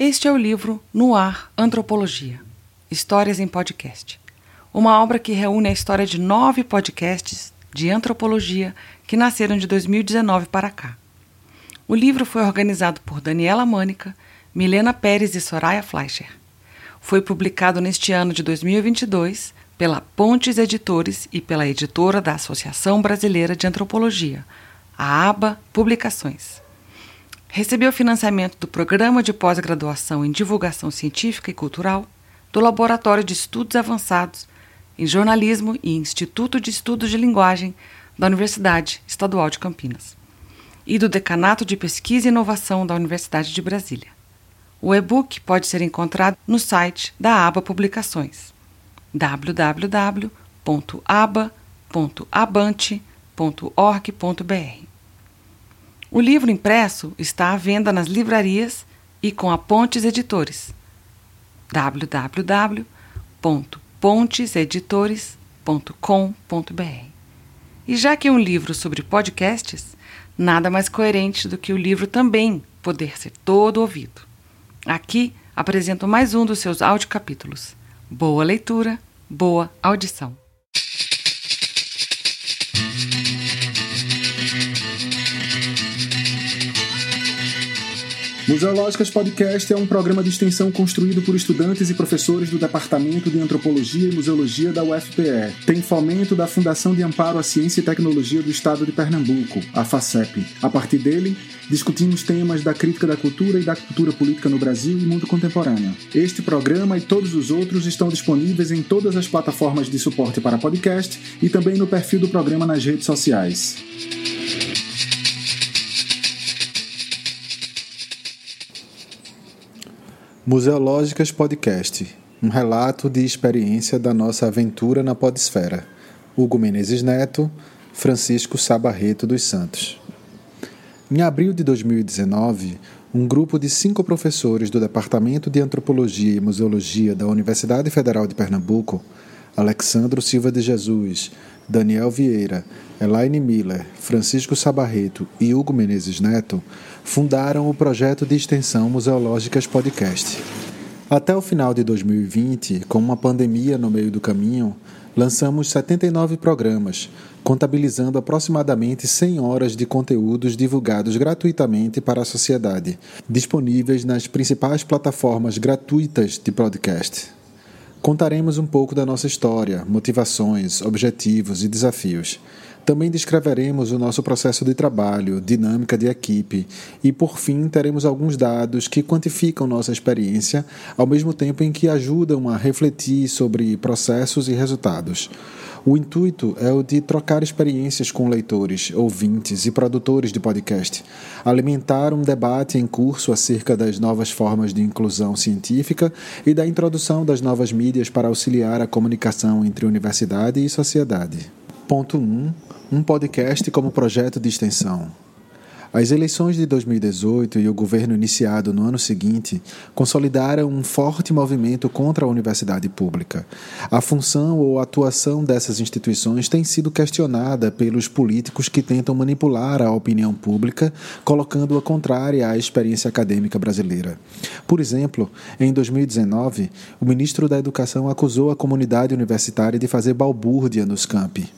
Este é o livro No Ar Antropologia Histórias em Podcast. Uma obra que reúne a história de nove podcasts de antropologia que nasceram de 2019 para cá. O livro foi organizado por Daniela Mânica, Milena Pérez e Soraya Fleischer. Foi publicado neste ano de 2022 pela Pontes Editores e pela editora da Associação Brasileira de Antropologia, a ABA Publicações. Recebeu financiamento do Programa de Pós-Graduação em Divulgação Científica e Cultural, do Laboratório de Estudos Avançados em Jornalismo e Instituto de Estudos de Linguagem da Universidade Estadual de Campinas e do Decanato de Pesquisa e Inovação da Universidade de Brasília. O e-book pode ser encontrado no site da ABA Publicações www.aba.abante.org.br. O livro impresso está à venda nas livrarias e com a Pontes Editores. www.ponteseditores.com.br. E já que é um livro sobre podcasts, nada mais coerente do que o livro também poder ser todo ouvido. Aqui apresento mais um dos seus audiocapítulos. Boa leitura, boa audição. Museológicas Podcast é um programa de extensão construído por estudantes e professores do Departamento de Antropologia e Museologia da UFPE. Tem fomento da Fundação de Amparo à Ciência e Tecnologia do Estado de Pernambuco, a FACEP. A partir dele, discutimos temas da crítica da cultura e da cultura política no Brasil e mundo contemporâneo. Este programa e todos os outros estão disponíveis em todas as plataformas de suporte para podcast e também no perfil do programa nas redes sociais. Museológicas Podcast um relato de experiência da nossa aventura na Podesfera. Hugo Menezes Neto, Francisco Sabarreto dos Santos. Em abril de 2019, um grupo de cinco professores do Departamento de Antropologia e Museologia da Universidade Federal de Pernambuco, Alexandro Silva de Jesus, Daniel Vieira, Elaine Miller, Francisco Sabarreto e Hugo Menezes Neto, fundaram o projeto de extensão Museológicas Podcast. Até o final de 2020, com uma pandemia no meio do caminho, lançamos 79 programas, contabilizando aproximadamente 100 horas de conteúdos divulgados gratuitamente para a sociedade, disponíveis nas principais plataformas gratuitas de podcast. Contaremos um pouco da nossa história, motivações, objetivos e desafios. Também descreveremos o nosso processo de trabalho, dinâmica de equipe e, por fim, teremos alguns dados que quantificam nossa experiência, ao mesmo tempo em que ajudam a refletir sobre processos e resultados. O intuito é o de trocar experiências com leitores, ouvintes e produtores de podcast, alimentar um debate em curso acerca das novas formas de inclusão científica e da introdução das novas mídias para auxiliar a comunicação entre universidade e sociedade. Ponto 1. Um podcast como projeto de extensão. As eleições de 2018 e o governo iniciado no ano seguinte consolidaram um forte movimento contra a universidade pública. A função ou atuação dessas instituições tem sido questionada pelos políticos que tentam manipular a opinião pública, colocando-a contrária à experiência acadêmica brasileira. Por exemplo, em 2019, o ministro da Educação acusou a comunidade universitária de fazer balbúrdia nos campi.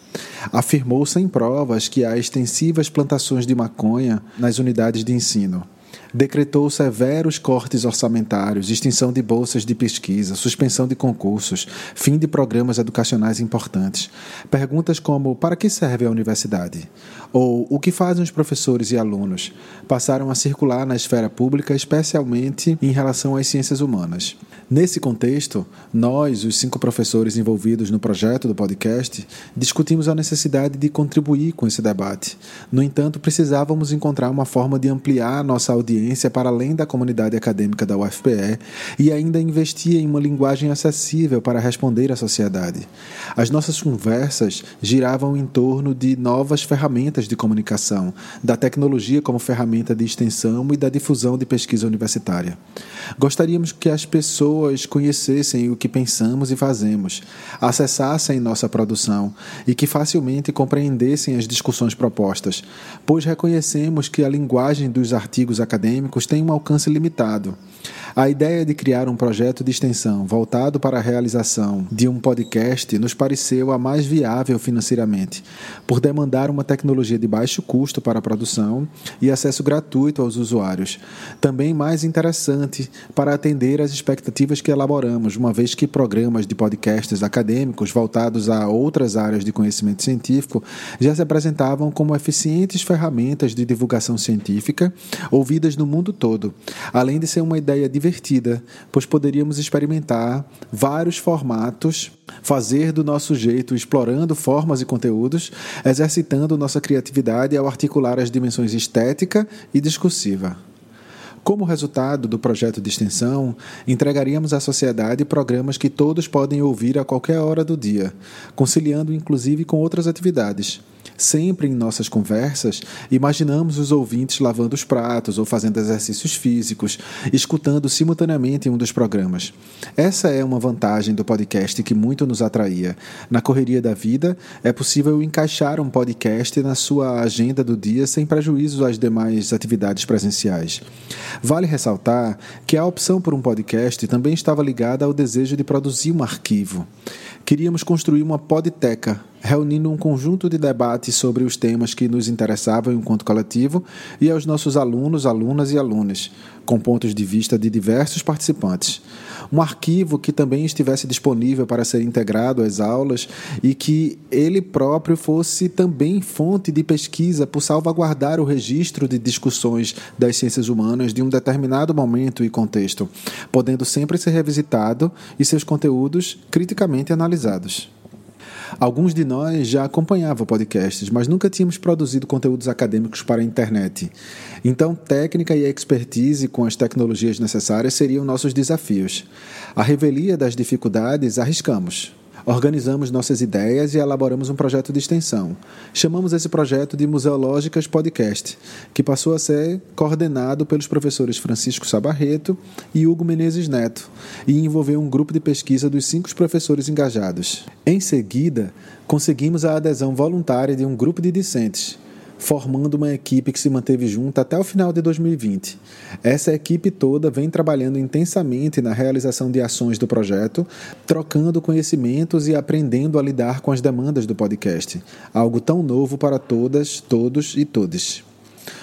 Afirmou sem provas que há extensivas plantações de maconha nas unidades de ensino decretou severos cortes orçamentários, extinção de bolsas de pesquisa, suspensão de concursos, fim de programas educacionais importantes. Perguntas como: para que serve a universidade? Ou o que fazem os professores e alunos? passaram a circular na esfera pública, especialmente em relação às ciências humanas. Nesse contexto, nós, os cinco professores envolvidos no projeto do podcast, discutimos a necessidade de contribuir com esse debate. No entanto, precisávamos encontrar uma forma de ampliar nossa audiência para além da comunidade acadêmica da UFPE e ainda investia em uma linguagem acessível para responder à sociedade. As nossas conversas giravam em torno de novas ferramentas de comunicação, da tecnologia como ferramenta de extensão e da difusão de pesquisa universitária. Gostaríamos que as pessoas pessoas conhecessem o que pensamos e fazemos, acessassem nossa produção e que facilmente compreendessem as discussões propostas, pois reconhecemos que a linguagem dos artigos acadêmicos tem um alcance limitado. A ideia de criar um projeto de extensão voltado para a realização de um podcast nos pareceu a mais viável financeiramente, por demandar uma tecnologia de baixo custo para a produção e acesso gratuito aos usuários. Também mais interessante para atender às expectativas que elaboramos, uma vez que programas de podcasts acadêmicos voltados a outras áreas de conhecimento científico já se apresentavam como eficientes ferramentas de divulgação científica ouvidas no mundo todo, além de ser uma ideia divertida, pois poderíamos experimentar vários formatos, fazer do nosso jeito, explorando formas e conteúdos, exercitando nossa criatividade ao articular as dimensões estética e discursiva. Como resultado do projeto de extensão, entregaríamos à sociedade programas que todos podem ouvir a qualquer hora do dia, conciliando inclusive com outras atividades. Sempre em nossas conversas, imaginamos os ouvintes lavando os pratos ou fazendo exercícios físicos, escutando simultaneamente um dos programas. Essa é uma vantagem do podcast que muito nos atraía. Na correria da vida, é possível encaixar um podcast na sua agenda do dia sem prejuízo às demais atividades presenciais. Vale ressaltar que a opção por um podcast também estava ligada ao desejo de produzir um arquivo. Queríamos construir uma podteca, reunindo um conjunto de debates sobre os temas que nos interessavam enquanto coletivo e aos nossos alunos, alunas e alunas, com pontos de vista de diversos participantes. Um arquivo que também estivesse disponível para ser integrado às aulas e que ele próprio fosse também fonte de pesquisa por salvaguardar o registro de discussões das ciências humanas de um determinado momento e contexto, podendo sempre ser revisitado e seus conteúdos criticamente analisados. Alguns de nós já acompanhavam podcasts, mas nunca tínhamos produzido conteúdos acadêmicos para a internet. Então, técnica e expertise com as tecnologias necessárias seriam nossos desafios. A revelia das dificuldades arriscamos. Organizamos nossas ideias e elaboramos um projeto de extensão. Chamamos esse projeto de Museológicas Podcast, que passou a ser coordenado pelos professores Francisco Sabarreto e Hugo Menezes Neto, e envolveu um grupo de pesquisa dos cinco professores engajados. Em seguida, conseguimos a adesão voluntária de um grupo de discentes formando uma equipe que se manteve junta até o final de 2020. Essa equipe toda vem trabalhando intensamente na realização de ações do projeto, trocando conhecimentos e aprendendo a lidar com as demandas do podcast, algo tão novo para todas, todos e todes.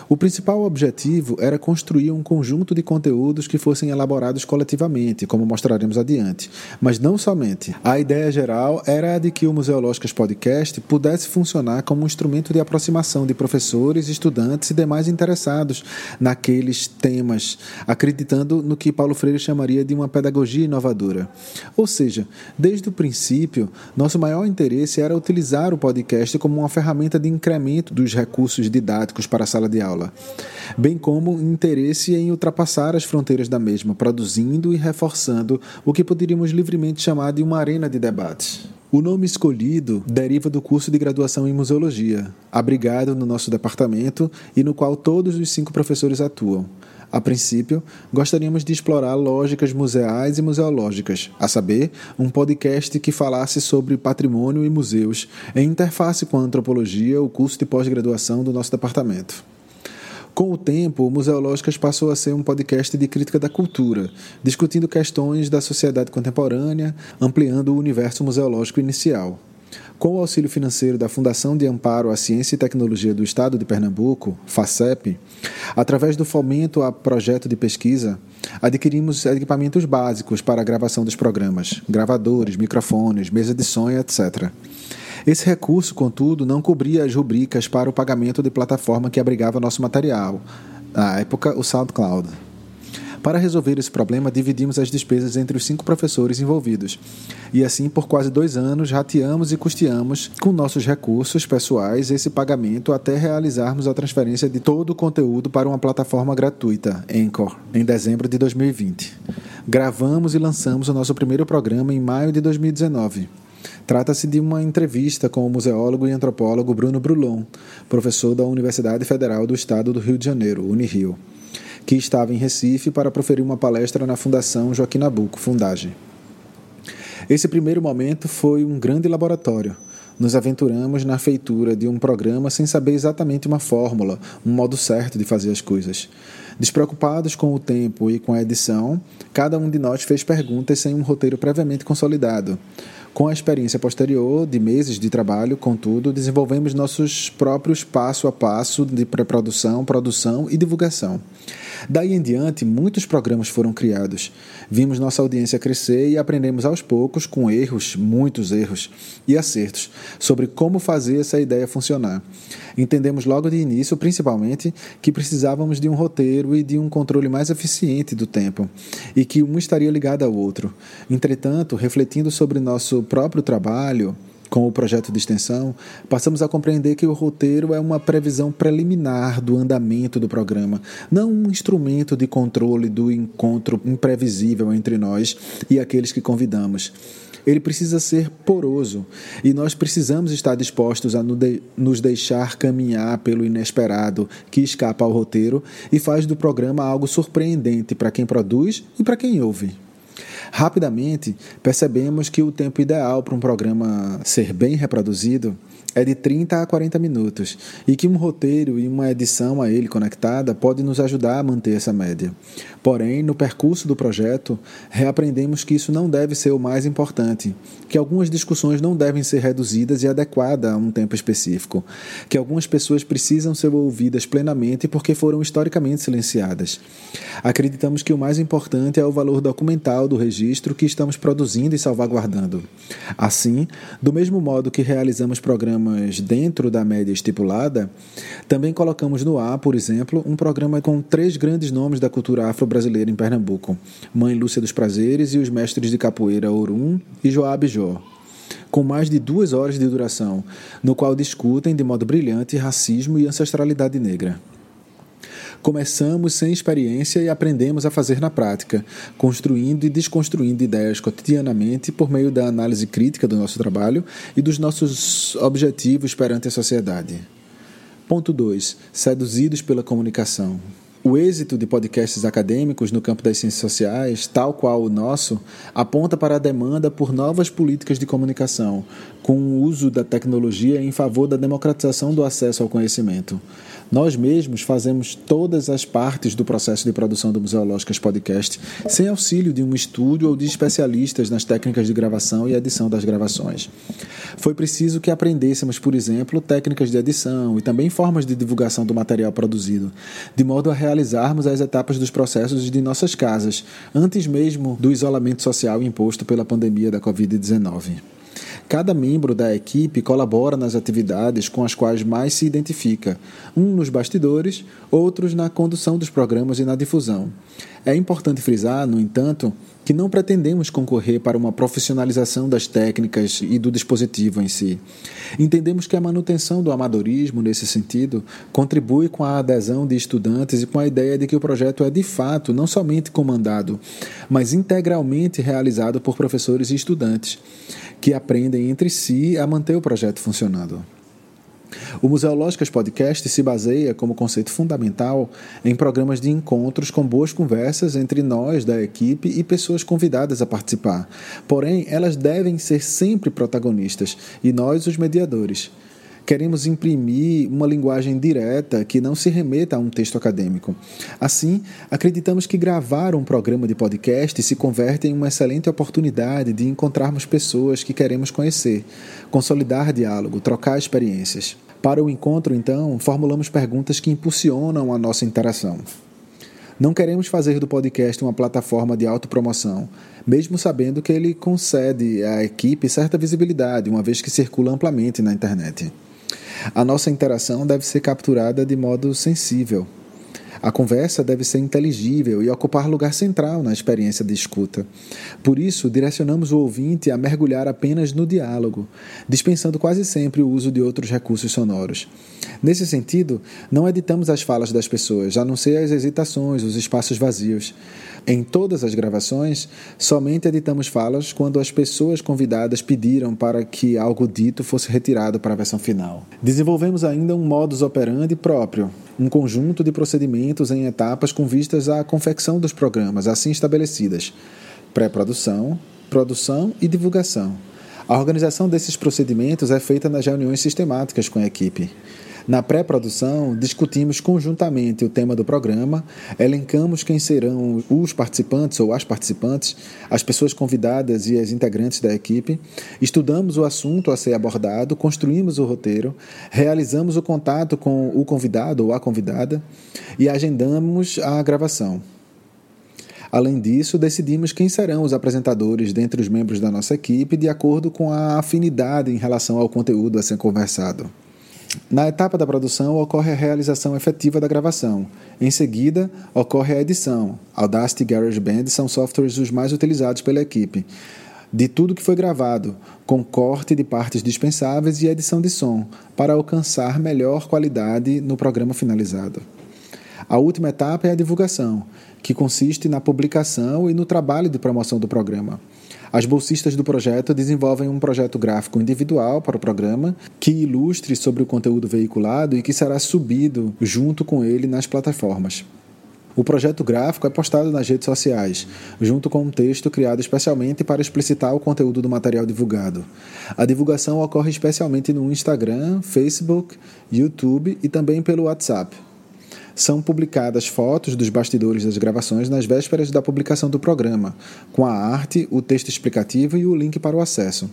O principal objetivo era construir um conjunto de conteúdos que fossem elaborados coletivamente, como mostraremos adiante. Mas não somente. A ideia geral era a de que o Museológicas Podcast pudesse funcionar como um instrumento de aproximação de professores, estudantes e demais interessados naqueles temas, acreditando no que Paulo Freire chamaria de uma pedagogia inovadora. Ou seja, desde o princípio, nosso maior interesse era utilizar o podcast como uma ferramenta de incremento dos recursos didáticos para a sala de aula bem como interesse em ultrapassar as fronteiras da mesma, produzindo e reforçando o que poderíamos livremente chamar de uma arena de debates. O nome escolhido deriva do curso de graduação em museologia, abrigado no nosso departamento e no qual todos os cinco professores atuam. A princípio, gostaríamos de explorar lógicas museais e museológicas, a saber, um podcast que falasse sobre patrimônio e museus, em interface com a antropologia, o curso de pós-graduação do nosso departamento. Com o tempo, o Museológicas passou a ser um podcast de crítica da cultura, discutindo questões da sociedade contemporânea, ampliando o universo museológico inicial. Com o auxílio financeiro da Fundação de Amparo à Ciência e Tecnologia do Estado de Pernambuco, FACEP, através do fomento a projeto de pesquisa, adquirimos equipamentos básicos para a gravação dos programas, gravadores, microfones, mesa de som, etc. Esse recurso, contudo, não cobria as rubricas para o pagamento de plataforma que abrigava nosso material, na época o SoundCloud. Para resolver esse problema, dividimos as despesas entre os cinco professores envolvidos. E assim, por quase dois anos, rateamos e custeamos com nossos recursos pessoais esse pagamento até realizarmos a transferência de todo o conteúdo para uma plataforma gratuita, Anchor, em dezembro de 2020. Gravamos e lançamos o nosso primeiro programa em maio de 2019. Trata-se de uma entrevista com o museólogo e antropólogo Bruno Brulon, professor da Universidade Federal do Estado do Rio de Janeiro, Unirio, que estava em Recife para proferir uma palestra na Fundação Joaquim Nabuco, Fundagem. Esse primeiro momento foi um grande laboratório. Nos aventuramos na feitura de um programa sem saber exatamente uma fórmula, um modo certo de fazer as coisas. Despreocupados com o tempo e com a edição, cada um de nós fez perguntas sem um roteiro previamente consolidado. Com a experiência posterior de meses de trabalho, contudo, desenvolvemos nossos próprios passo a passo de pré-produção, produção e divulgação. Daí em diante, muitos programas foram criados. Vimos nossa audiência crescer e aprendemos aos poucos, com erros, muitos erros e acertos, sobre como fazer essa ideia funcionar. Entendemos logo de início, principalmente, que precisávamos de um roteiro e de um controle mais eficiente do tempo, e que um estaria ligado ao outro. Entretanto, refletindo sobre nosso próprio trabalho, com o projeto de extensão, passamos a compreender que o roteiro é uma previsão preliminar do andamento do programa, não um instrumento de controle do encontro imprevisível entre nós e aqueles que convidamos. Ele precisa ser poroso e nós precisamos estar dispostos a nos deixar caminhar pelo inesperado que escapa ao roteiro e faz do programa algo surpreendente para quem produz e para quem ouve. Rapidamente, percebemos que o tempo ideal para um programa ser bem reproduzido é de 30 a 40 minutos e que um roteiro e uma edição a ele conectada pode nos ajudar a manter essa média. Porém, no percurso do projeto, reaprendemos que isso não deve ser o mais importante, que algumas discussões não devem ser reduzidas e adequadas a um tempo específico, que algumas pessoas precisam ser ouvidas plenamente porque foram historicamente silenciadas. Acreditamos que o mais importante é o valor documental do registro que estamos produzindo e salvaguardando. Assim, do mesmo modo que realizamos programas programas dentro da média estipulada, também colocamos no ar, por exemplo, um programa com três grandes nomes da cultura afro-brasileira em Pernambuco: Mãe Lúcia dos Prazeres e os mestres de capoeira Orum e Joab Jó com mais de duas horas de duração, no qual discutem de modo brilhante racismo e ancestralidade negra. Começamos sem experiência e aprendemos a fazer na prática, construindo e desconstruindo ideias cotidianamente por meio da análise crítica do nosso trabalho e dos nossos objetivos perante a sociedade. Ponto 2. Seduzidos pela comunicação. O êxito de podcasts acadêmicos no campo das ciências sociais, tal qual o nosso, aponta para a demanda por novas políticas de comunicação, com o uso da tecnologia em favor da democratização do acesso ao conhecimento. Nós mesmos fazemos todas as partes do processo de produção do Museológicas Podcast, sem auxílio de um estúdio ou de especialistas nas técnicas de gravação e edição das gravações. Foi preciso que aprendêssemos, por exemplo, técnicas de edição e também formas de divulgação do material produzido, de modo a realizarmos as etapas dos processos de nossas casas, antes mesmo do isolamento social imposto pela pandemia da Covid-19. Cada membro da equipe colabora nas atividades com as quais mais se identifica, um nos bastidores, outros na condução dos programas e na difusão. É importante frisar, no entanto, que não pretendemos concorrer para uma profissionalização das técnicas e do dispositivo em si. Entendemos que a manutenção do amadorismo, nesse sentido, contribui com a adesão de estudantes e com a ideia de que o projeto é de fato não somente comandado, mas integralmente realizado por professores e estudantes, que aprendem entre si a manter o projeto funcionando. O Museológicas Podcast se baseia, como conceito fundamental, em programas de encontros com boas conversas entre nós da equipe e pessoas convidadas a participar. Porém, elas devem ser sempre protagonistas e nós os mediadores. Queremos imprimir uma linguagem direta que não se remeta a um texto acadêmico. Assim, acreditamos que gravar um programa de podcast se converte em uma excelente oportunidade de encontrarmos pessoas que queremos conhecer, consolidar diálogo, trocar experiências. Para o encontro, então, formulamos perguntas que impulsionam a nossa interação. Não queremos fazer do podcast uma plataforma de autopromoção, mesmo sabendo que ele concede à equipe certa visibilidade, uma vez que circula amplamente na internet. A nossa interação deve ser capturada de modo sensível. A conversa deve ser inteligível e ocupar lugar central na experiência de escuta. Por isso, direcionamos o ouvinte a mergulhar apenas no diálogo, dispensando quase sempre o uso de outros recursos sonoros. Nesse sentido, não editamos as falas das pessoas, a não ser as hesitações, os espaços vazios. Em todas as gravações, somente editamos falas quando as pessoas convidadas pediram para que algo dito fosse retirado para a versão final. Desenvolvemos ainda um modus operandi próprio, um conjunto de procedimentos em etapas com vistas à confecção dos programas assim estabelecidas: pré-produção, produção e divulgação. A organização desses procedimentos é feita nas reuniões sistemáticas com a equipe. Na pré-produção, discutimos conjuntamente o tema do programa, elencamos quem serão os participantes ou as participantes, as pessoas convidadas e as integrantes da equipe, estudamos o assunto a ser abordado, construímos o roteiro, realizamos o contato com o convidado ou a convidada e agendamos a gravação. Além disso, decidimos quem serão os apresentadores dentre os membros da nossa equipe de acordo com a afinidade em relação ao conteúdo a ser conversado. Na etapa da produção ocorre a realização efetiva da gravação. Em seguida, ocorre a edição. Audacity e GarageBand são softwares os mais utilizados pela equipe. De tudo que foi gravado, com corte de partes dispensáveis e edição de som, para alcançar melhor qualidade no programa finalizado. A última etapa é a divulgação, que consiste na publicação e no trabalho de promoção do programa. As bolsistas do projeto desenvolvem um projeto gráfico individual para o programa que ilustre sobre o conteúdo veiculado e que será subido junto com ele nas plataformas. O projeto gráfico é postado nas redes sociais, junto com um texto criado especialmente para explicitar o conteúdo do material divulgado. A divulgação ocorre especialmente no Instagram, Facebook, YouTube e também pelo WhatsApp são publicadas fotos dos bastidores das gravações nas vésperas da publicação do programa, com a arte, o texto explicativo e o link para o acesso.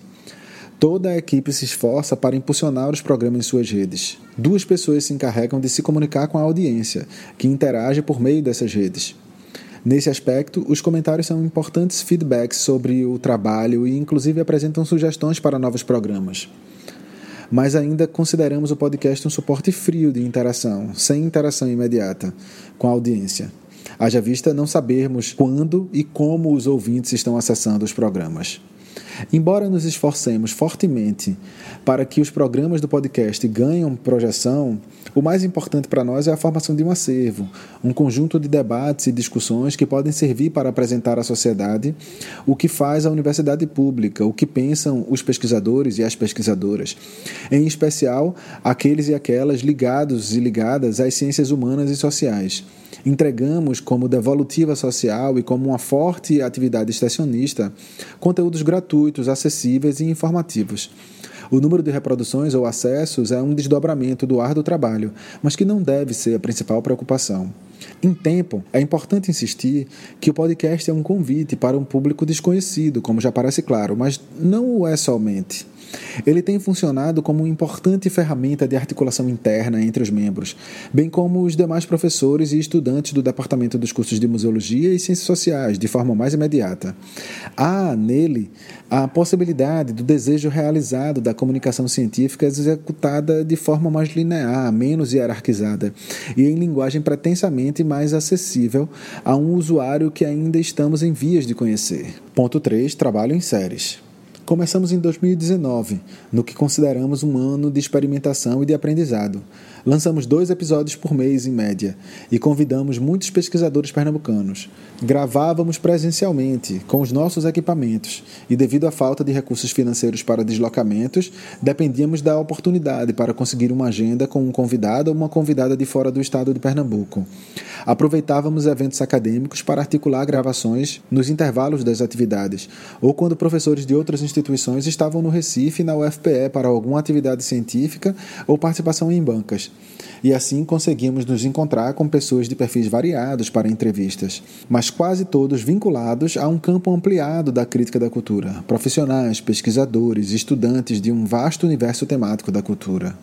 Toda a equipe se esforça para impulsionar os programas em suas redes. Duas pessoas se encarregam de se comunicar com a audiência, que interage por meio dessas redes. Nesse aspecto, os comentários são importantes feedbacks sobre o trabalho e, inclusive, apresentam sugestões para novos programas mas ainda consideramos o podcast um suporte frio de interação, sem interação imediata com a audiência. Haja vista não sabermos quando e como os ouvintes estão acessando os programas. Embora nos esforcemos fortemente para que os programas do podcast ganhem projeção, o mais importante para nós é a formação de um acervo, um conjunto de debates e discussões que podem servir para apresentar à sociedade o que faz a universidade pública, o que pensam os pesquisadores e as pesquisadoras, em especial aqueles e aquelas ligados e ligadas às ciências humanas e sociais. Entregamos como devolutiva social e como uma forte atividade extensionista conteúdos gratuitos, acessíveis e informativos. O número de reproduções ou acessos é um desdobramento do ar do trabalho, mas que não deve ser a principal preocupação. Em tempo, é importante insistir que o podcast é um convite para um público desconhecido, como já parece claro, mas não o é somente. Ele tem funcionado como uma importante ferramenta de articulação interna entre os membros, bem como os demais professores e estudantes do Departamento dos Cursos de Museologia e Ciências Sociais, de forma mais imediata. Há nele a possibilidade do desejo realizado da comunicação científica executada de forma mais linear, menos hierarquizada e em linguagem pretensamente mais acessível a um usuário que ainda estamos em vias de conhecer. Ponto 3. Trabalho em séries. Começamos em 2019, no que consideramos um ano de experimentação e de aprendizado. Lançamos dois episódios por mês, em média, e convidamos muitos pesquisadores pernambucanos. Gravávamos presencialmente, com os nossos equipamentos, e devido à falta de recursos financeiros para deslocamentos, dependíamos da oportunidade para conseguir uma agenda com um convidado ou uma convidada de fora do estado de Pernambuco. Aproveitávamos eventos acadêmicos para articular gravações nos intervalos das atividades, ou quando professores de outras instituições estavam no Recife e na UFPE para alguma atividade científica ou participação em bancas e assim conseguimos nos encontrar com pessoas de perfis variados para entrevistas, mas quase todos vinculados a um campo ampliado da crítica da cultura, profissionais, pesquisadores, estudantes de um vasto universo temático da cultura.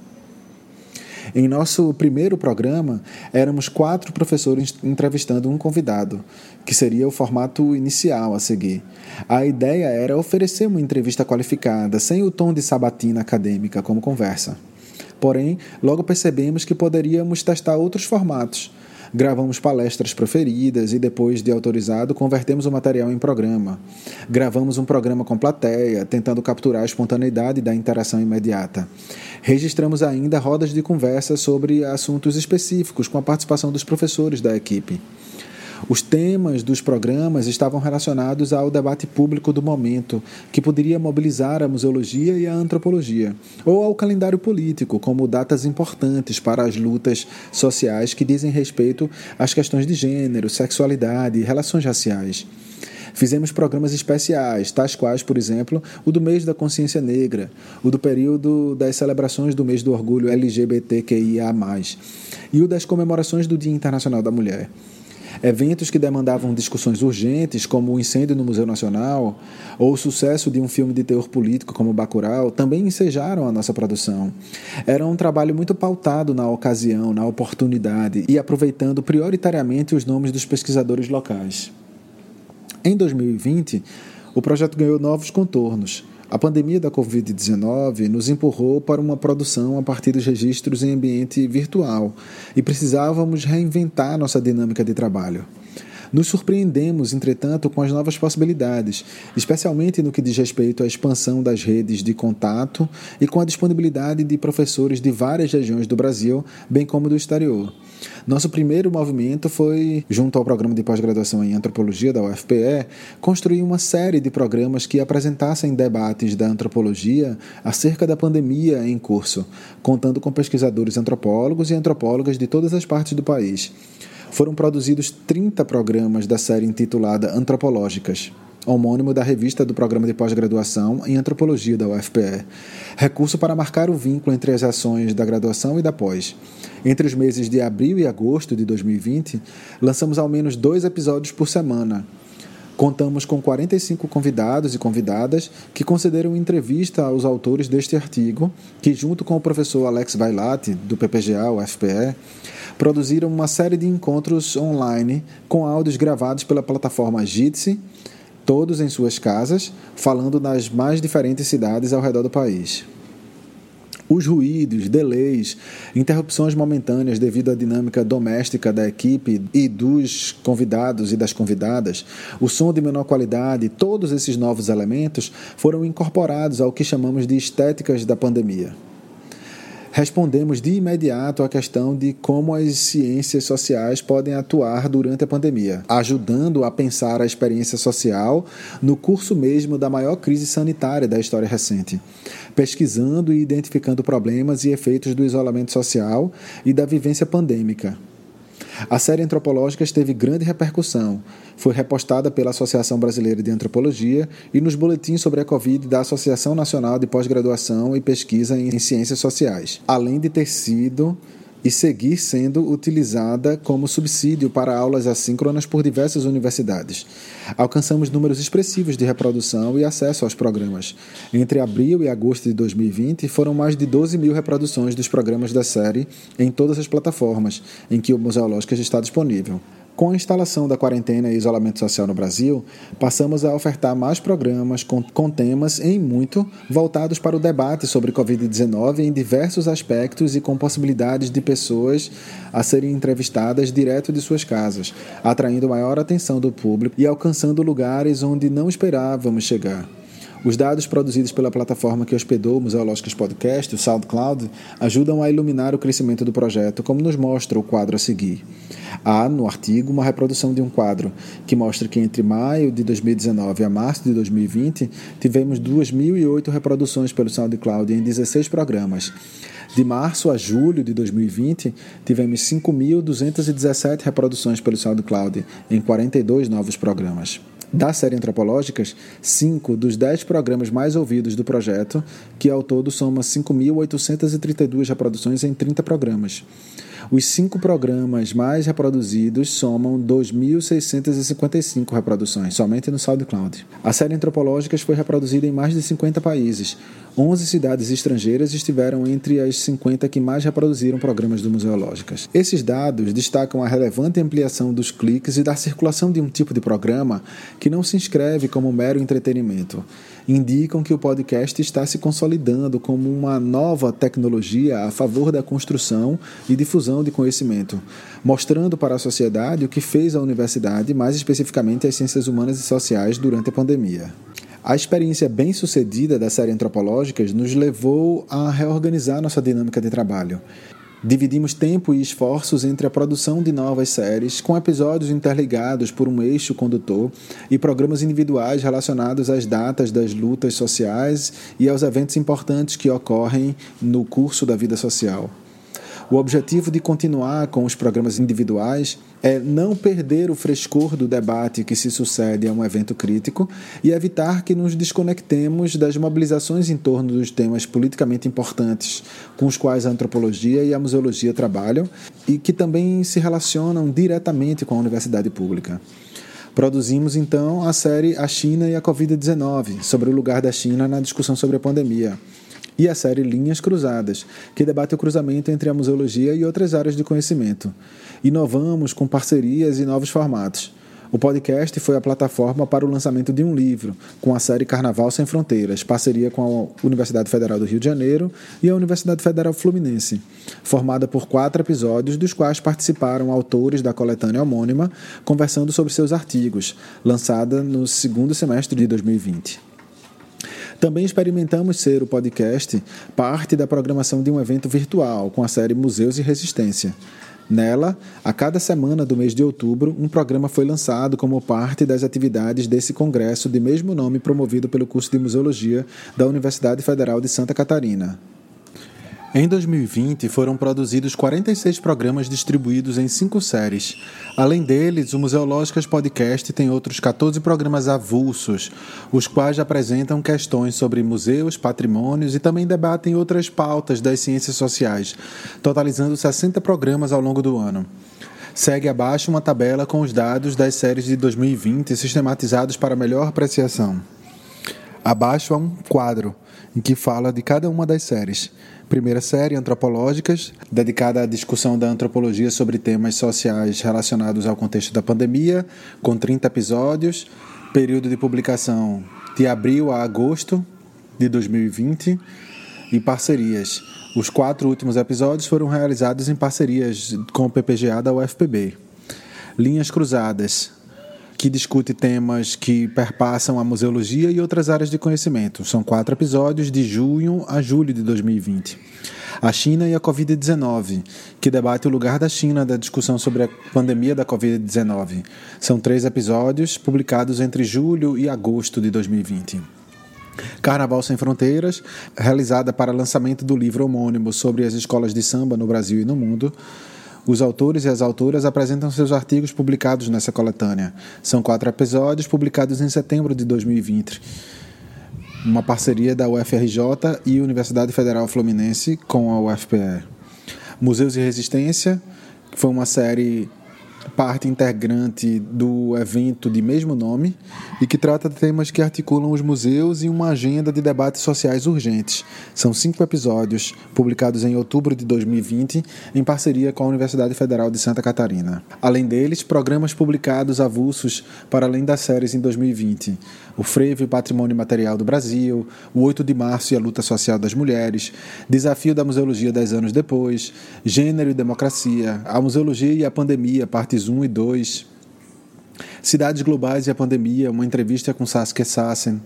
Em nosso primeiro programa, éramos quatro professores entrevistando um convidado, que seria o formato inicial a seguir. A ideia era oferecer uma entrevista qualificada, sem o tom de sabatina acadêmica como conversa. Porém, logo percebemos que poderíamos testar outros formatos. Gravamos palestras proferidas e, depois de autorizado, convertemos o material em programa. Gravamos um programa com plateia, tentando capturar a espontaneidade da interação imediata. Registramos ainda rodas de conversa sobre assuntos específicos com a participação dos professores da equipe. Os temas dos programas estavam relacionados ao debate público do momento, que poderia mobilizar a museologia e a antropologia, ou ao calendário político, como datas importantes para as lutas sociais que dizem respeito às questões de gênero, sexualidade e relações raciais. Fizemos programas especiais, tais quais, por exemplo, o do mês da consciência negra, o do período das celebrações do mês do orgulho LGBTQIA, e o das comemorações do Dia Internacional da Mulher. Eventos que demandavam discussões urgentes, como o incêndio no Museu Nacional, ou o sucesso de um filme de teor político como Bacurau, também ensejaram a nossa produção. Era um trabalho muito pautado na ocasião, na oportunidade e aproveitando prioritariamente os nomes dos pesquisadores locais. Em 2020, o projeto ganhou novos contornos. A pandemia da Covid-19 nos empurrou para uma produção a partir dos registros em ambiente virtual e precisávamos reinventar nossa dinâmica de trabalho. Nos surpreendemos, entretanto, com as novas possibilidades, especialmente no que diz respeito à expansão das redes de contato e com a disponibilidade de professores de várias regiões do Brasil, bem como do exterior. Nosso primeiro movimento foi, junto ao programa de pós-graduação em antropologia da UFPE, construir uma série de programas que apresentassem debates da antropologia acerca da pandemia em curso, contando com pesquisadores antropólogos e antropólogas de todas as partes do país. Foram produzidos 30 programas da série intitulada Antropológicas homônimo da revista do Programa de Pós-Graduação em Antropologia da UFPE, recurso para marcar o vínculo entre as ações da graduação e da pós. Entre os meses de abril e agosto de 2020, lançamos ao menos dois episódios por semana. Contamos com 45 convidados e convidadas que concederam entrevista aos autores deste artigo, que, junto com o professor Alex Vailate, do PPGA, UFPE, produziram uma série de encontros online com áudios gravados pela plataforma Jitsi todos em suas casas, falando nas mais diferentes cidades ao redor do país. Os ruídos, delays, interrupções momentâneas devido à dinâmica doméstica da equipe e dos convidados e das convidadas, o som de menor qualidade, todos esses novos elementos foram incorporados ao que chamamos de estéticas da pandemia respondemos de imediato à questão de como as ciências sociais podem atuar durante a pandemia, ajudando a pensar a experiência social no curso mesmo da maior crise sanitária da história recente, pesquisando e identificando problemas e efeitos do isolamento social e da vivência pandêmica. A série antropológica teve grande repercussão. Foi repostada pela Associação Brasileira de Antropologia e nos boletins sobre a Covid da Associação Nacional de Pós-Graduação e Pesquisa em Ciências Sociais, além de ter sido e seguir sendo utilizada como subsídio para aulas assíncronas por diversas universidades. Alcançamos números expressivos de reprodução e acesso aos programas. Entre abril e agosto de 2020, foram mais de 12 mil reproduções dos programas da série em todas as plataformas em que o Museológicas está disponível. Com a instalação da quarentena e isolamento social no Brasil, passamos a ofertar mais programas com, com temas, em muito, voltados para o debate sobre Covid-19 em diversos aspectos e com possibilidades de pessoas a serem entrevistadas direto de suas casas, atraindo maior atenção do público e alcançando lugares onde não esperávamos chegar. Os dados produzidos pela plataforma que hospedou o Museológicas Podcast, o SoundCloud, ajudam a iluminar o crescimento do projeto, como nos mostra o quadro a seguir. Há, no artigo, uma reprodução de um quadro que mostra que entre maio de 2019 a março de 2020 tivemos 2.008 reproduções pelo SoundCloud em 16 programas. De março a julho de 2020, tivemos 5.217 reproduções pelo SoundCloud em 42 novos programas. Da série Antropológicas, cinco dos dez programas mais ouvidos do projeto, que ao todo soma 5.832 reproduções em 30 programas. Os cinco programas mais reproduzidos somam 2.655 reproduções, somente no SoundCloud. A série Antropológicas foi reproduzida em mais de 50 países. 11 cidades estrangeiras estiveram entre as 50 que mais reproduziram programas do Museológicas. Esses dados destacam a relevante ampliação dos cliques e da circulação de um tipo de programa que não se inscreve como mero entretenimento indicam que o podcast está se consolidando como uma nova tecnologia a favor da construção e difusão de conhecimento, mostrando para a sociedade o que fez a universidade, mais especificamente as ciências humanas e sociais, durante a pandemia. A experiência bem-sucedida da série Antropológicas nos levou a reorganizar nossa dinâmica de trabalho. Dividimos tempo e esforços entre a produção de novas séries, com episódios interligados por um eixo condutor e programas individuais relacionados às datas das lutas sociais e aos eventos importantes que ocorrem no curso da vida social. O objetivo de continuar com os programas individuais é não perder o frescor do debate que se sucede a um evento crítico e evitar que nos desconectemos das mobilizações em torno dos temas politicamente importantes com os quais a antropologia e a museologia trabalham e que também se relacionam diretamente com a universidade pública. Produzimos então a série A China e a Covid-19, sobre o lugar da China na discussão sobre a pandemia e a série Linhas Cruzadas, que debate o cruzamento entre a museologia e outras áreas de conhecimento. Inovamos com parcerias e novos formatos. O podcast foi a plataforma para o lançamento de um livro, com a série Carnaval Sem Fronteiras, parceria com a Universidade Federal do Rio de Janeiro e a Universidade Federal Fluminense, formada por quatro episódios, dos quais participaram autores da coletânea homônima, conversando sobre seus artigos, lançada no segundo semestre de 2020. Também experimentamos ser o podcast parte da programação de um evento virtual com a série Museus e Resistência. Nela, a cada semana do mês de outubro, um programa foi lançado como parte das atividades desse congresso de mesmo nome promovido pelo curso de Museologia da Universidade Federal de Santa Catarina. Em 2020, foram produzidos 46 programas distribuídos em cinco séries. Além deles, o Museológicas Podcast tem outros 14 programas avulsos, os quais apresentam questões sobre museus, patrimônios e também debatem outras pautas das ciências sociais, totalizando 60 programas ao longo do ano. Segue abaixo uma tabela com os dados das séries de 2020 sistematizados para melhor apreciação. Abaixo há um quadro em que fala de cada uma das séries primeira série, Antropológicas, dedicada à discussão da antropologia sobre temas sociais relacionados ao contexto da pandemia, com 30 episódios, período de publicação de abril a agosto de 2020 e parcerias. Os quatro últimos episódios foram realizados em parcerias com o PPGA da UFPB. Linhas Cruzadas, que discute temas que perpassam a museologia e outras áreas de conhecimento. São quatro episódios de junho a julho de 2020. A China e a Covid-19, que debate o lugar da China da discussão sobre a pandemia da Covid-19. São três episódios publicados entre julho e agosto de 2020. Carnaval Sem Fronteiras, realizada para lançamento do livro homônimo sobre as escolas de samba no Brasil e no mundo. Os autores e as autoras apresentam seus artigos publicados nessa coletânea. São quatro episódios publicados em setembro de 2020. Uma parceria da UFRJ e Universidade Federal Fluminense com a UFPE. Museus e Resistência, que foi uma série parte integrante do evento de mesmo nome e que trata de temas que articulam os museus e uma agenda de debates sociais urgentes. São cinco episódios, publicados em outubro de 2020, em parceria com a Universidade Federal de Santa Catarina. Além deles, programas publicados avulsos para além das séries em 2020 o frevo e patrimônio material do Brasil, o 8 de março e a luta social das mulheres, desafio da museologia dez anos depois, gênero e democracia, a museologia e a pandemia, partes 1 e 2, cidades globais e a pandemia, uma entrevista com Saskia Sassen,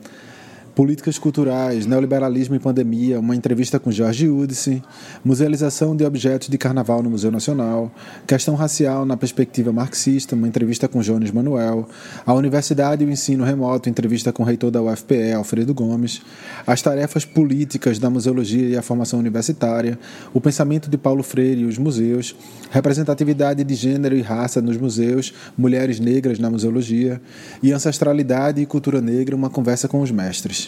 Políticas Culturais, Neoliberalismo e Pandemia, uma entrevista com Jorge Udice, Musealização de Objetos de Carnaval no Museu Nacional, Questão Racial na Perspectiva Marxista, uma entrevista com Jones Manuel, a Universidade e o Ensino Remoto, entrevista com o reitor da UFPE, Alfredo Gomes, as tarefas políticas da museologia e a formação universitária, o pensamento de Paulo Freire e os museus, representatividade de gênero e raça nos museus, mulheres negras na museologia e ancestralidade e cultura negra, uma conversa com os mestres.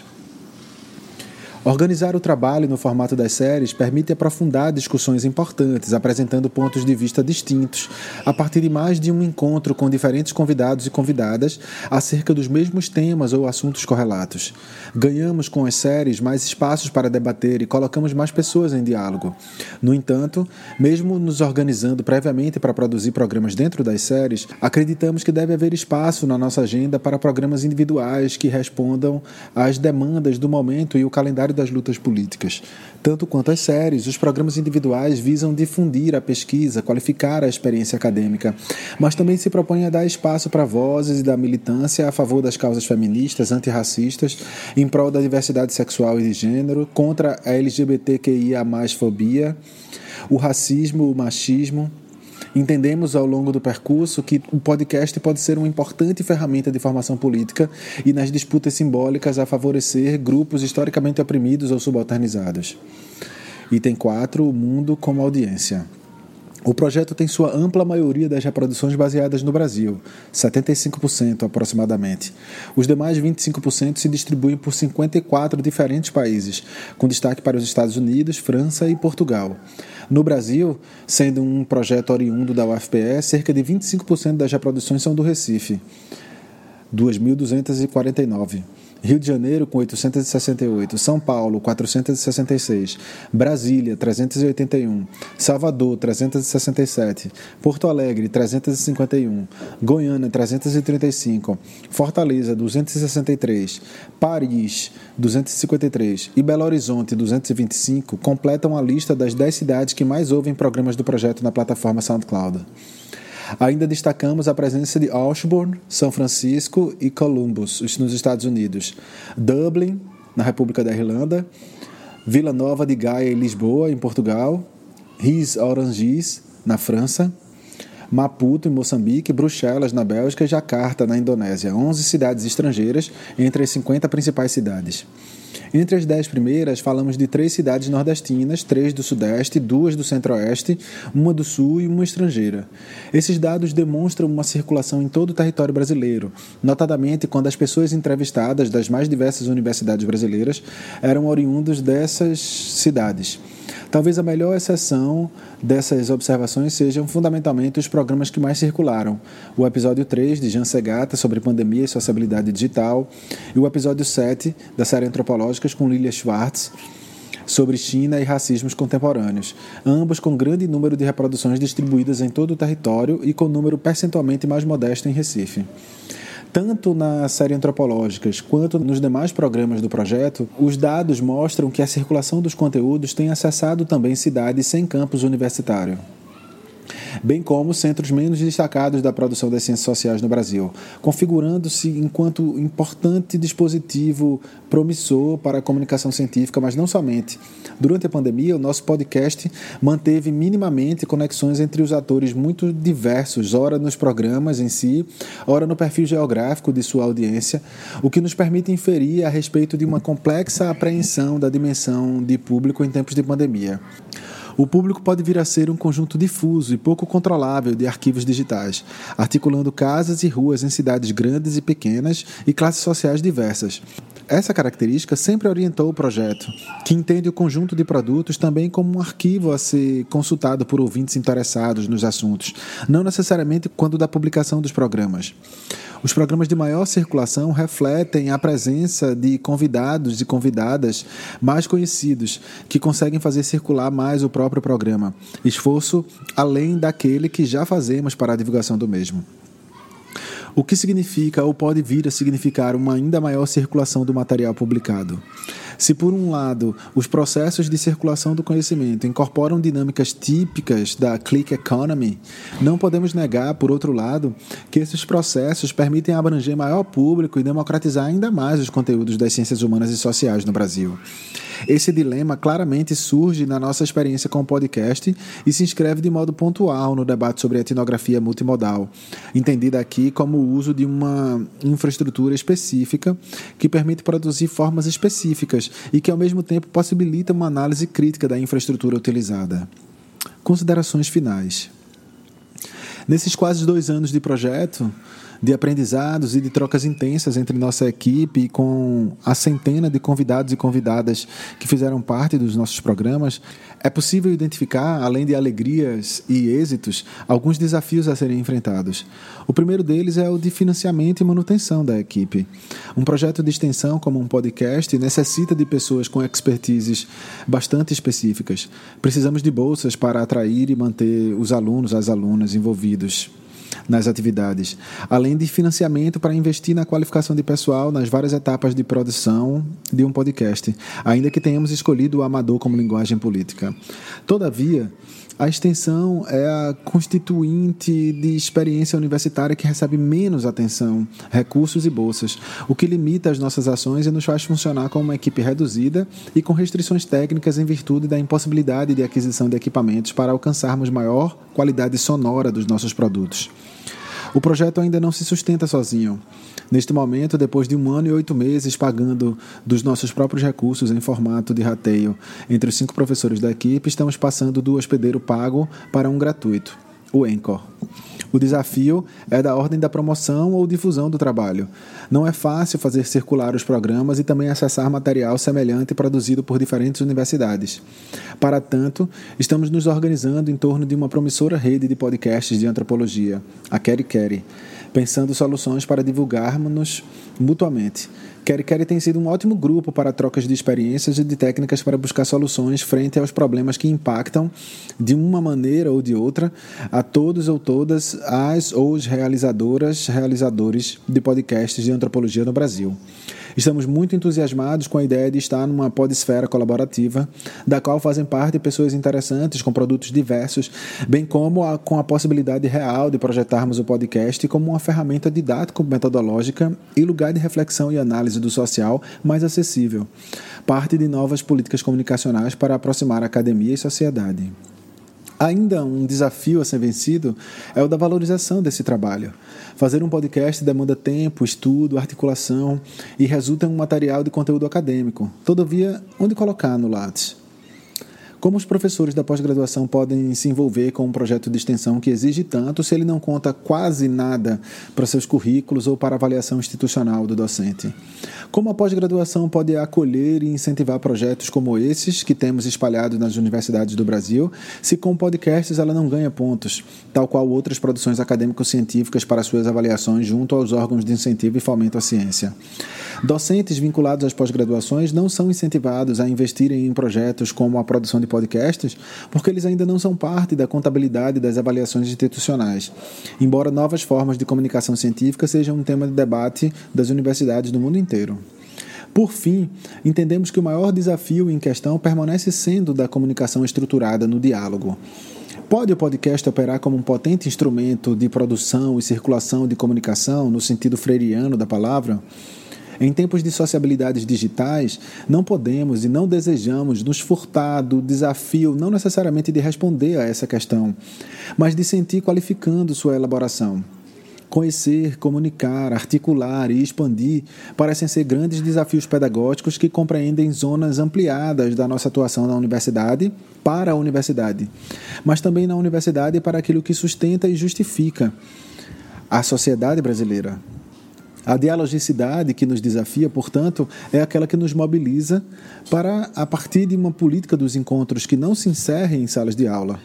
Organizar o trabalho no formato das séries permite aprofundar discussões importantes, apresentando pontos de vista distintos, a partir de mais de um encontro com diferentes convidados e convidadas acerca dos mesmos temas ou assuntos correlatos. Ganhamos com as séries mais espaços para debater e colocamos mais pessoas em diálogo. No entanto, mesmo nos organizando previamente para produzir programas dentro das séries, acreditamos que deve haver espaço na nossa agenda para programas individuais que respondam às demandas do momento e o calendário das lutas políticas. Tanto quanto as séries, os programas individuais visam difundir a pesquisa, qualificar a experiência acadêmica, mas também se propõem a dar espaço para vozes e da militância a favor das causas feministas, antirracistas, em prol da diversidade sexual e de gênero, contra a LGBTQIA fobia, o racismo, o machismo, Entendemos ao longo do percurso que o podcast pode ser uma importante ferramenta de formação política e nas disputas simbólicas a favorecer grupos historicamente oprimidos ou subalternizados. Item 4. O mundo como audiência. O projeto tem sua ampla maioria das reproduções baseadas no Brasil, 75% aproximadamente. Os demais 25% se distribuem por 54 diferentes países, com destaque para os Estados Unidos, França e Portugal. No Brasil, sendo um projeto oriundo da UFPE, cerca de 25% das reproduções são do Recife, 2.249. Rio de Janeiro com 868, São Paulo 466, Brasília 381, Salvador 367, Porto Alegre 351, Goiânia 335, Fortaleza 263, Paris 253 e Belo Horizonte 225 completam a lista das 10 cidades que mais ouvem programas do projeto na plataforma SoundCloud. Ainda destacamos a presença de Ashburn, São Francisco e Columbus, nos Estados Unidos, Dublin, na República da Irlanda, Vila Nova de Gaia e Lisboa, em Portugal, Ris Orangis, na França, Maputo, em Moçambique, Bruxelas, na Bélgica. E Jakarta, na Indonésia. 11 cidades estrangeiras entre as 50 principais cidades. Entre as dez primeiras, falamos de três cidades nordestinas, três do Sudeste, duas do Centro-Oeste, uma do Sul e uma estrangeira. Esses dados demonstram uma circulação em todo o território brasileiro, notadamente quando as pessoas entrevistadas das mais diversas universidades brasileiras eram oriundos dessas cidades. Talvez a melhor exceção dessas observações sejam fundamentalmente os programas que mais circularam. O episódio 3 de Jean Segata sobre pandemia e sociabilidade digital e o episódio 7 da série Antropológicas com Lilia Schwartz sobre China e racismos contemporâneos, ambos com grande número de reproduções distribuídas em todo o território e com número percentualmente mais modesto em Recife. Tanto na série Antropológicas quanto nos demais programas do projeto, os dados mostram que a circulação dos conteúdos tem acessado também cidades sem campus universitário bem como centros menos destacados da produção das ciências sociais no Brasil, configurando-se enquanto importante dispositivo promissor para a comunicação científica, mas não somente. Durante a pandemia, o nosso podcast manteve minimamente conexões entre os atores muito diversos, ora nos programas em si, ora no perfil geográfico de sua audiência, o que nos permite inferir a respeito de uma complexa apreensão da dimensão de público em tempos de pandemia. O público pode vir a ser um conjunto difuso e pouco controlável de arquivos digitais, articulando casas e ruas em cidades grandes e pequenas e classes sociais diversas. Essa característica sempre orientou o projeto, que entende o conjunto de produtos também como um arquivo a ser consultado por ouvintes interessados nos assuntos, não necessariamente quando da publicação dos programas. Os programas de maior circulação refletem a presença de convidados e convidadas mais conhecidos, que conseguem fazer circular mais o próprio programa. Esforço além daquele que já fazemos para a divulgação do mesmo o que significa ou pode vir a significar uma ainda maior circulação do material publicado. Se, por um lado, os processos de circulação do conhecimento incorporam dinâmicas típicas da click economy, não podemos negar, por outro lado, que esses processos permitem abranger maior público e democratizar ainda mais os conteúdos das ciências humanas e sociais no Brasil. Esse dilema claramente surge na nossa experiência com o podcast e se inscreve de modo pontual no debate sobre etnografia multimodal, entendida aqui como o uso de uma infraestrutura específica que permite produzir formas específicas e que, ao mesmo tempo, possibilita uma análise crítica da infraestrutura utilizada. Considerações finais. Nesses quase dois anos de projeto, de aprendizados e de trocas intensas entre nossa equipe e com a centena de convidados e convidadas que fizeram parte dos nossos programas, é possível identificar, além de alegrias e êxitos, alguns desafios a serem enfrentados. O primeiro deles é o de financiamento e manutenção da equipe. Um projeto de extensão como um podcast necessita de pessoas com expertises bastante específicas. Precisamos de bolsas para atrair e manter os alunos, as alunas envolvidos nas atividades, além de financiamento para investir na qualificação de pessoal nas várias etapas de produção de um podcast, ainda que tenhamos escolhido o amador como linguagem política. Todavia, a extensão é a constituinte de experiência universitária que recebe menos atenção, recursos e bolsas, o que limita as nossas ações e nos faz funcionar como uma equipe reduzida e com restrições técnicas em virtude da impossibilidade de aquisição de equipamentos para alcançarmos maior qualidade sonora dos nossos produtos. O projeto ainda não se sustenta sozinho. Neste momento, depois de um ano e oito meses pagando dos nossos próprios recursos em formato de rateio entre os cinco professores da equipe, estamos passando do hospedeiro pago para um gratuito, o Encore. O desafio é da ordem da promoção ou difusão do trabalho. Não é fácil fazer circular os programas e também acessar material semelhante produzido por diferentes universidades. Para tanto, estamos nos organizando em torno de uma promissora rede de podcasts de antropologia, a Keri Keri pensando soluções para divulgarmos mutuamente. Quer Quer tem sido um ótimo grupo para trocas de experiências e de técnicas para buscar soluções frente aos problemas que impactam, de uma maneira ou de outra, a todos ou todas as ou os realizadoras, realizadores de podcasts de antropologia no Brasil. Estamos muito entusiasmados com a ideia de estar numa podesfera colaborativa, da qual fazem parte pessoas interessantes com produtos diversos, bem como a, com a possibilidade real de projetarmos o podcast como uma ferramenta didático-metodológica e lugar de reflexão e análise do social mais acessível, parte de novas políticas comunicacionais para aproximar academia e sociedade. Ainda um desafio a ser vencido é o da valorização desse trabalho. Fazer um podcast demanda tempo, estudo, articulação e resulta em um material de conteúdo acadêmico. Todavia, onde colocar no Lattes? Como os professores da pós-graduação podem se envolver com um projeto de extensão que exige tanto se ele não conta quase nada para seus currículos ou para avaliação institucional do docente? Como a pós-graduação pode acolher e incentivar projetos como esses que temos espalhados nas universidades do Brasil, se com podcasts ela não ganha pontos, tal qual outras produções acadêmico-científicas para suas avaliações junto aos órgãos de incentivo e fomento à ciência? Docentes vinculados às pós-graduações não são incentivados a investirem em projetos como a produção de podcasts, porque eles ainda não são parte da contabilidade das avaliações institucionais, embora novas formas de comunicação científica sejam um tema de debate das universidades do mundo inteiro. Por fim, entendemos que o maior desafio em questão permanece sendo da comunicação estruturada no diálogo. Pode o podcast operar como um potente instrumento de produção e circulação de comunicação, no sentido freiriano da palavra? Em tempos de sociabilidades digitais, não podemos e não desejamos nos furtar do desafio não necessariamente de responder a essa questão, mas de sentir qualificando sua elaboração. Conhecer, comunicar, articular e expandir parecem ser grandes desafios pedagógicos que compreendem zonas ampliadas da nossa atuação na universidade para a universidade, mas também na universidade para aquilo que sustenta e justifica a sociedade brasileira. A dialogicidade que nos desafia, portanto, é aquela que nos mobiliza para, a partir de uma política dos encontros que não se encerrem em salas de aula,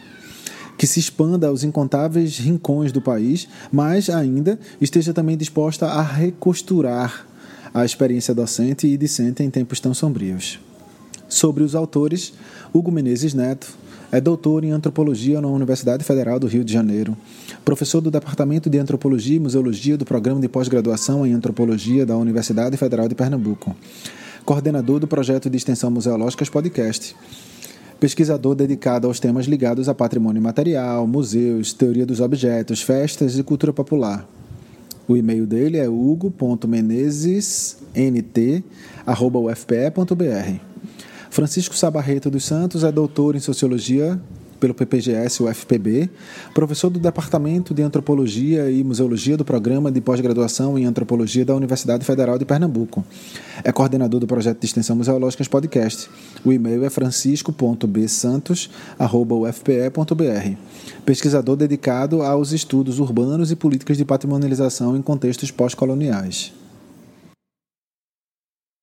que se expanda aos incontáveis rincões do país, mas ainda esteja também disposta a recosturar a experiência docente e discente em tempos tão sombrios. Sobre os autores, Hugo Menezes Neto, é doutor em antropologia na Universidade Federal do Rio de Janeiro, professor do Departamento de Antropologia e Museologia do Programa de Pós-Graduação em Antropologia da Universidade Federal de Pernambuco, coordenador do projeto de extensão museológicas Podcast pesquisador dedicado aos temas ligados a patrimônio material, museus, teoria dos objetos, festas e cultura popular. O e-mail dele é hugo.menezesnt.ufpe.br. Francisco Sabarreto dos Santos é doutor em Sociologia pelo PPGS UFPB, professor do Departamento de Antropologia e Museologia do Programa de Pós-Graduação em Antropologia da Universidade Federal de Pernambuco. É coordenador do projeto de extensão Museológicas Podcast. O e-mail é francisco.bsantos.ufpe.br. Pesquisador dedicado aos estudos urbanos e políticas de patrimonialização em contextos pós-coloniais.